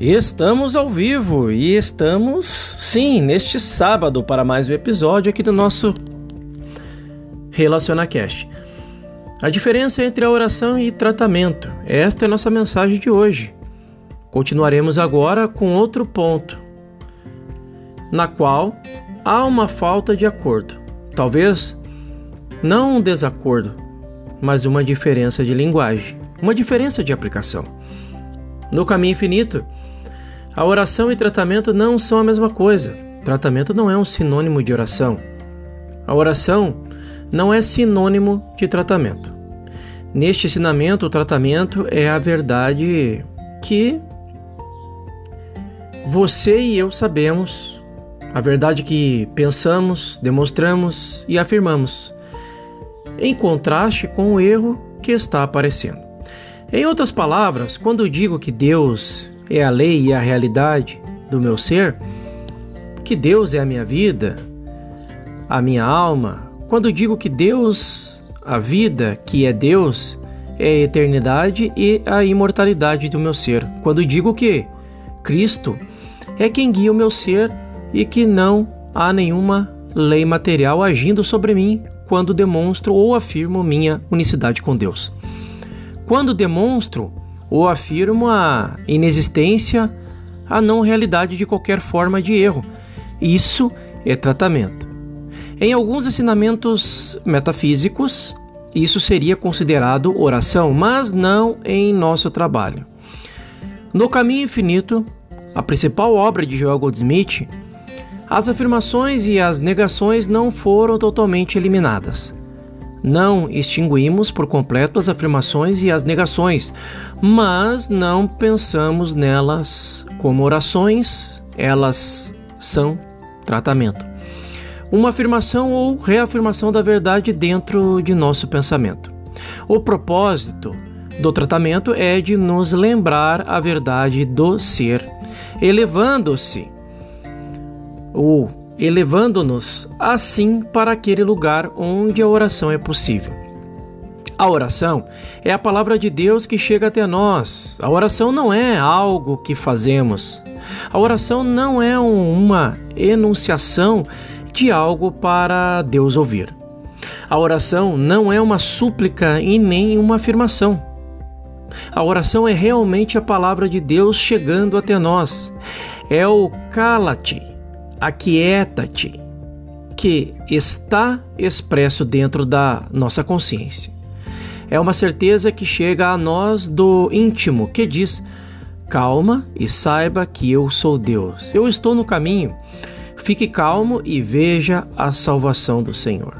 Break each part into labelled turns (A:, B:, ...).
A: Estamos ao vivo e estamos, sim, neste sábado para mais um episódio aqui do nosso RelacionaCast. A diferença entre a oração e tratamento. Esta é a nossa mensagem de hoje. Continuaremos agora com outro ponto, na qual há uma falta de acordo. Talvez não um desacordo, mas uma diferença de linguagem, uma diferença de aplicação. No caminho infinito, a oração e tratamento não são a mesma coisa. Tratamento não é um sinônimo de oração. A oração não é sinônimo de tratamento. Neste ensinamento, o tratamento é a verdade que você e eu sabemos, a verdade que pensamos, demonstramos e afirmamos, em contraste com o erro que está aparecendo. Em outras palavras, quando eu digo que Deus é a lei e a realidade do meu ser, que Deus é a minha vida, a minha alma. Quando digo que Deus, a vida que é Deus, é a eternidade e a imortalidade do meu ser. Quando digo que Cristo é quem guia o meu ser e que não há nenhuma lei material agindo sobre mim quando demonstro ou afirmo minha unicidade com Deus. Quando demonstro ou afirmo a inexistência, a não realidade de qualquer forma de erro. Isso é tratamento. Em alguns ensinamentos metafísicos, isso seria considerado oração, mas não em nosso trabalho. No Caminho Infinito, a principal obra de Joel Goldsmith, as afirmações e as negações não foram totalmente eliminadas. Não extinguimos por completo as afirmações e as negações, mas não pensamos nelas como orações, elas são tratamento. Uma afirmação ou reafirmação da verdade dentro de nosso pensamento. O propósito do tratamento é de nos lembrar a verdade do ser, elevando-se ou elevando-nos assim para aquele lugar onde a oração é possível. A oração é a palavra de Deus que chega até nós. A oração não é algo que fazemos. A oração não é uma enunciação de algo para Deus ouvir. A oração não é uma súplica e nem uma afirmação. A oração é realmente a palavra de Deus chegando até nós. É o cala-te aquieta-te, que está expresso dentro da nossa consciência. É uma certeza que chega a nós do íntimo, que diz: calma e saiba que eu sou Deus. Eu estou no caminho. Fique calmo e veja a salvação do Senhor.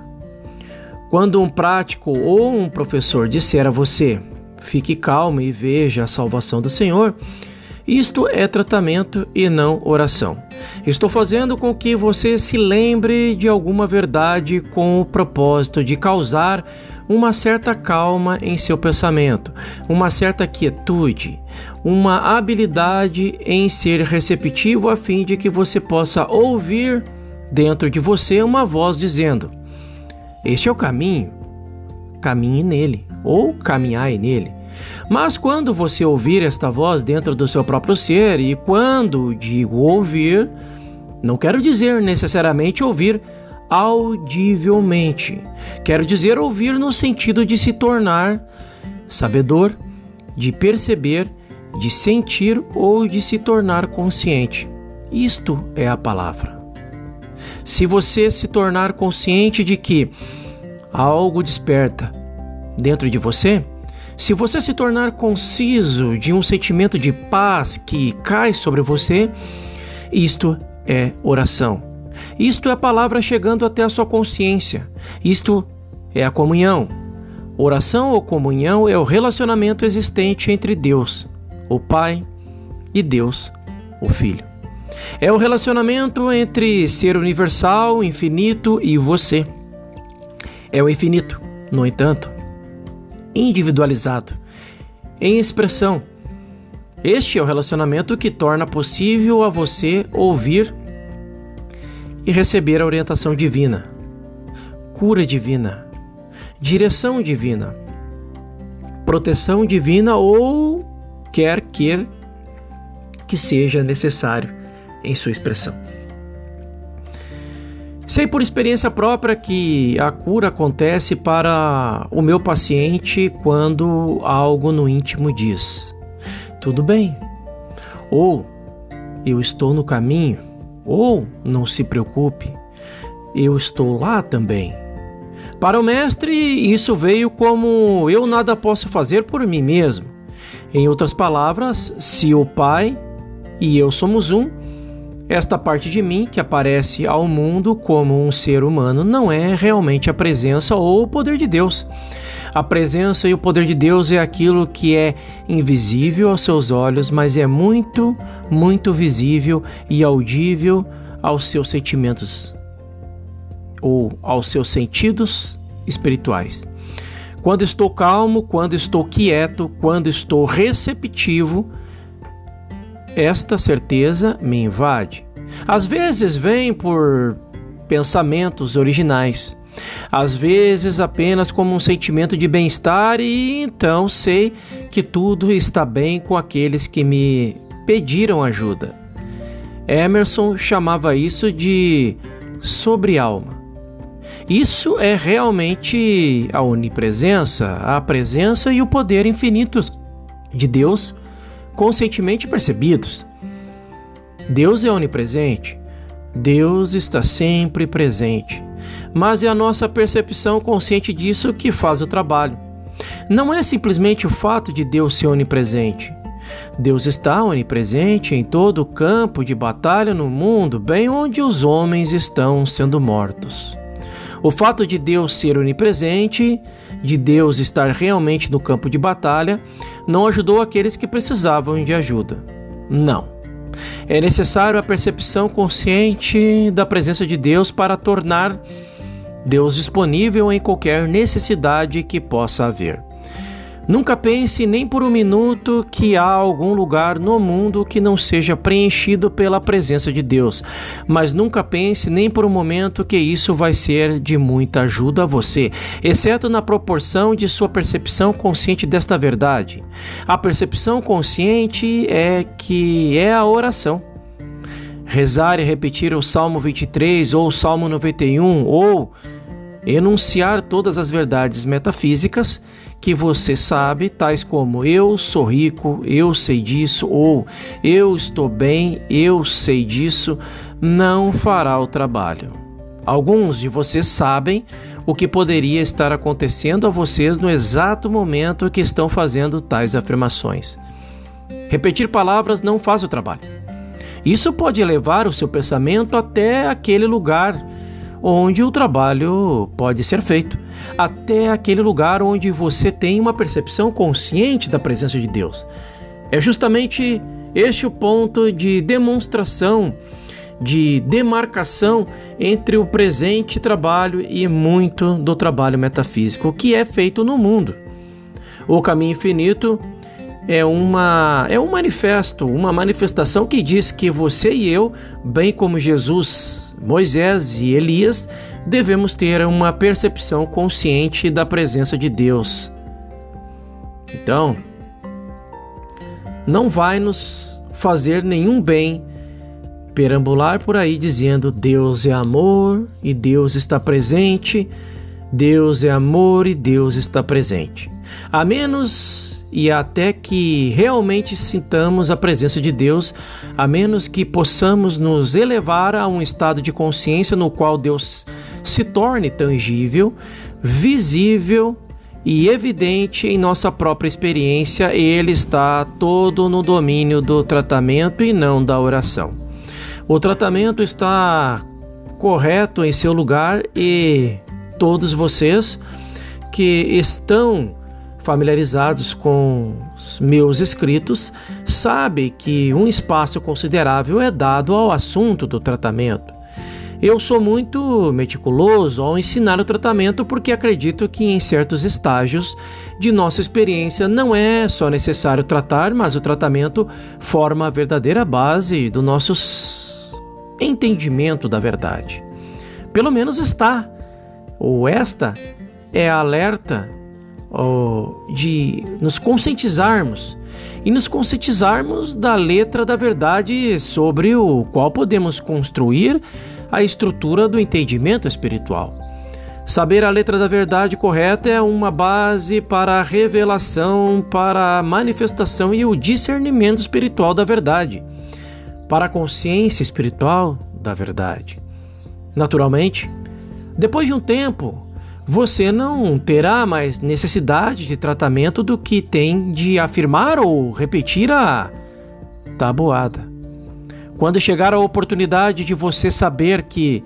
A: Quando um prático ou um professor disser a você: fique calmo e veja a salvação do Senhor, isto é tratamento e não oração. Estou fazendo com que você se lembre de alguma verdade com o propósito de causar uma certa calma em seu pensamento, uma certa quietude, uma habilidade em ser receptivo a fim de que você possa ouvir dentro de você uma voz dizendo: Este é o caminho, caminhe nele, ou caminhai nele. Mas quando você ouvir esta voz dentro do seu próprio ser, e quando digo ouvir, não quero dizer necessariamente ouvir audivelmente. Quero dizer ouvir no sentido de se tornar sabedor, de perceber, de sentir ou de se tornar consciente. Isto é a palavra. Se você se tornar consciente de que algo desperta dentro de você, se você se tornar conciso de um sentimento de paz que cai sobre você, isto é oração. Isto é a palavra chegando até a sua consciência. Isto é a comunhão. Oração ou comunhão é o relacionamento existente entre Deus, o Pai, e Deus, o Filho. É o relacionamento entre ser universal, infinito e você. É o infinito, no entanto, individualizado, em expressão. Este é o relacionamento que torna possível a você ouvir e receber a orientação divina, cura divina, direção divina, proteção divina ou quer que que seja necessário em sua expressão. Sei por experiência própria que a cura acontece para o meu paciente quando algo no íntimo diz: tudo bem, ou eu estou no caminho, ou não se preocupe, eu estou lá também. Para o mestre, isso veio como eu nada posso fazer por mim mesmo. Em outras palavras, se o Pai e eu somos um, esta parte de mim que aparece ao mundo como um ser humano não é realmente a presença ou o poder de Deus. A presença e o poder de Deus é aquilo que é invisível aos seus olhos, mas é muito, muito visível e audível aos seus sentimentos ou aos seus sentidos espirituais. Quando estou calmo, quando estou quieto, quando estou receptivo, esta certeza me invade. Às vezes vem por pensamentos originais, às vezes apenas como um sentimento de bem-estar, e então sei que tudo está bem com aqueles que me pediram ajuda. Emerson chamava isso de sobre-alma. Isso é realmente a onipresença, a presença e o poder infinitos de Deus conscientemente percebidos. Deus é onipresente, Deus está sempre presente, mas é a nossa percepção consciente disso que faz o trabalho. Não é simplesmente o fato de Deus ser onipresente. Deus está onipresente em todo o campo de batalha no mundo, bem onde os homens estão sendo mortos. O fato de Deus ser onipresente, de Deus estar realmente no campo de batalha, não ajudou aqueles que precisavam de ajuda. Não. É necessário a percepção consciente da presença de Deus para tornar Deus disponível em qualquer necessidade que possa haver. Nunca pense nem por um minuto que há algum lugar no mundo que não seja preenchido pela presença de Deus, mas nunca pense nem por um momento que isso vai ser de muita ajuda a você, exceto na proporção de sua percepção consciente desta verdade. A percepção consciente é que é a oração rezar e repetir o Salmo 23 ou o Salmo 91 ou enunciar todas as verdades metafísicas que você sabe, tais como eu sou rico, eu sei disso, ou eu estou bem, eu sei disso, não fará o trabalho. Alguns de vocês sabem o que poderia estar acontecendo a vocês no exato momento que estão fazendo tais afirmações. Repetir palavras não faz o trabalho. Isso pode levar o seu pensamento até aquele lugar onde o trabalho pode ser feito, até aquele lugar onde você tem uma percepção consciente da presença de Deus. É justamente este o ponto de demonstração, de demarcação entre o presente trabalho e muito do trabalho metafísico que é feito no mundo. O caminho infinito é uma é um manifesto, uma manifestação que diz que você e eu, bem como Jesus, Moisés e Elias, devemos ter uma percepção consciente da presença de Deus. Então, não vai nos fazer nenhum bem perambular por aí dizendo Deus é amor e Deus está presente, Deus é amor e Deus está presente. A menos e até que realmente sintamos a presença de Deus, a menos que possamos nos elevar a um estado de consciência no qual Deus se torne tangível, visível e evidente em nossa própria experiência, ele está todo no domínio do tratamento e não da oração. O tratamento está correto em seu lugar e todos vocês que estão familiarizados com os meus escritos sabem que um espaço considerável é dado ao assunto do tratamento. Eu sou muito meticuloso ao ensinar o tratamento porque acredito que em certos estágios de nossa experiência não é só necessário tratar, mas o tratamento forma a verdadeira base do nosso entendimento da verdade. Pelo menos está, ou esta é a alerta de nos conscientizarmos e nos conscientizarmos da letra da verdade sobre o qual podemos construir a estrutura do entendimento espiritual. Saber a letra da verdade correta é uma base para a revelação, para a manifestação e o discernimento espiritual da verdade, para a consciência espiritual da verdade. Naturalmente, depois de um tempo, você não terá mais necessidade de tratamento do que tem de afirmar ou repetir a tabuada. Quando chegar a oportunidade de você saber que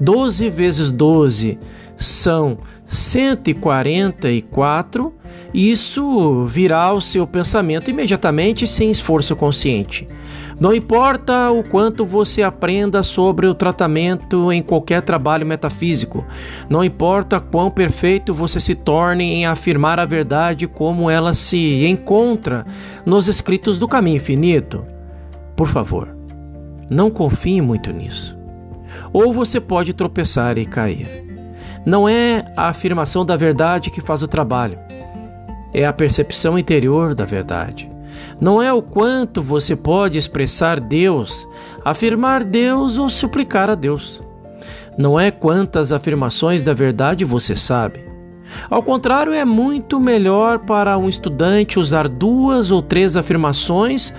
A: 12 vezes 12 são 144, isso virá ao seu pensamento imediatamente sem esforço consciente. Não importa o quanto você aprenda sobre o tratamento em qualquer trabalho metafísico, não importa quão perfeito você se torne em afirmar a verdade como ela se encontra nos escritos do caminho infinito. Por favor, não confie muito nisso. Ou você pode tropeçar e cair. Não é a afirmação da verdade que faz o trabalho, é a percepção interior da verdade. Não é o quanto você pode expressar Deus, afirmar Deus ou suplicar a Deus. Não é quantas afirmações da verdade você sabe. Ao contrário, é muito melhor para um estudante usar duas ou três afirmações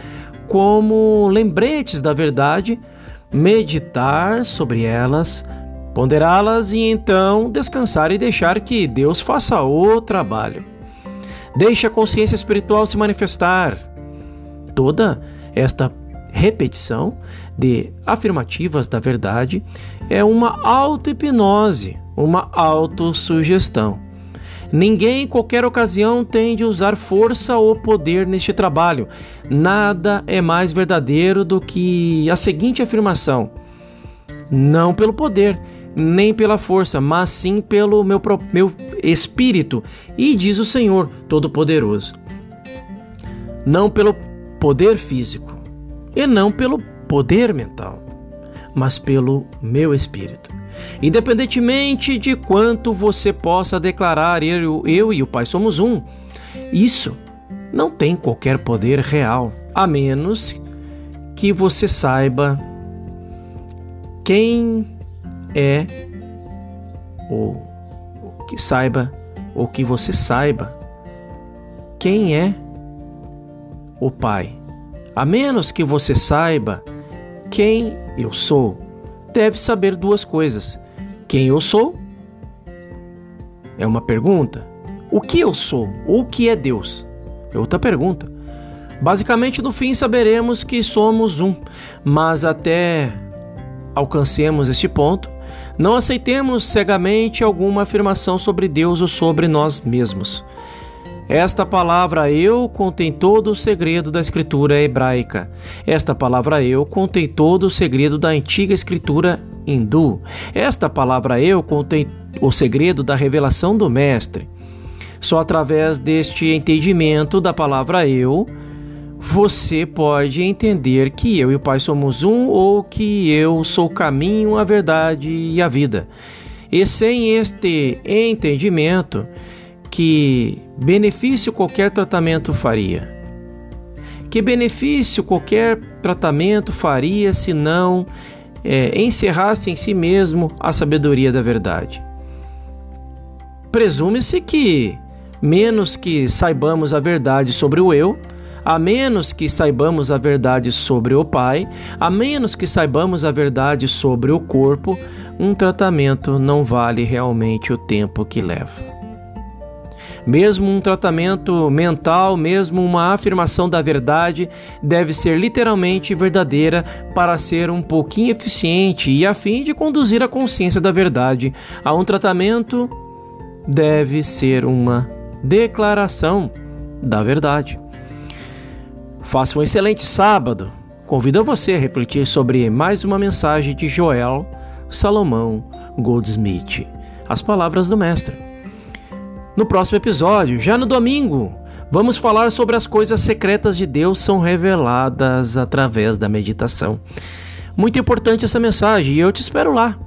A: como lembretes da verdade, meditar sobre elas, ponderá-las e então descansar e deixar que Deus faça o trabalho. Deixe a consciência espiritual se manifestar. Toda esta repetição de afirmativas da verdade é uma auto-hipnose, uma autossugestão. Ninguém em qualquer ocasião tem de usar força ou poder neste trabalho. Nada é mais verdadeiro do que a seguinte afirmação: não pelo poder, nem pela força, mas sim pelo meu, meu espírito. E diz o Senhor Todo-Poderoso. Não pelo poder físico e não pelo poder mental, mas pelo meu espírito. Independentemente de quanto você possa declarar eu, eu e o Pai somos um, isso não tem qualquer poder real, a menos que você saiba quem é ou que saiba ou que você saiba quem é o Pai. A menos que você saiba quem eu sou, deve saber duas coisas: quem eu sou? É uma pergunta, o que eu sou? Ou o que é Deus? É outra pergunta. Basicamente, no fim, saberemos que somos um, mas até alcancemos este ponto, não aceitemos cegamente alguma afirmação sobre Deus ou sobre nós mesmos. Esta palavra eu contém todo o segredo da escritura hebraica. Esta palavra eu contém todo o segredo da antiga escritura hindu. Esta palavra eu contém o segredo da revelação do Mestre. Só através deste entendimento da palavra eu você pode entender que eu e o Pai somos um ou que eu sou o caminho, a verdade e a vida. E sem este entendimento, que benefício qualquer tratamento faria? Que benefício qualquer tratamento faria se não é, encerrasse em si mesmo a sabedoria da verdade? Presume-se que, menos que saibamos a verdade sobre o eu, a menos que saibamos a verdade sobre o Pai, a menos que saibamos a verdade sobre o corpo, um tratamento não vale realmente o tempo que leva. Mesmo um tratamento mental, mesmo uma afirmação da verdade, deve ser literalmente verdadeira para ser um pouquinho eficiente e a fim de conduzir a consciência da verdade a um tratamento, deve ser uma declaração da verdade. Faça um excelente sábado. Convido você a refletir sobre mais uma mensagem de Joel Salomão Goldsmith, as palavras do Mestre. No próximo episódio, já no domingo, vamos falar sobre as coisas secretas de Deus são reveladas através da meditação. Muito importante essa mensagem e eu te espero lá.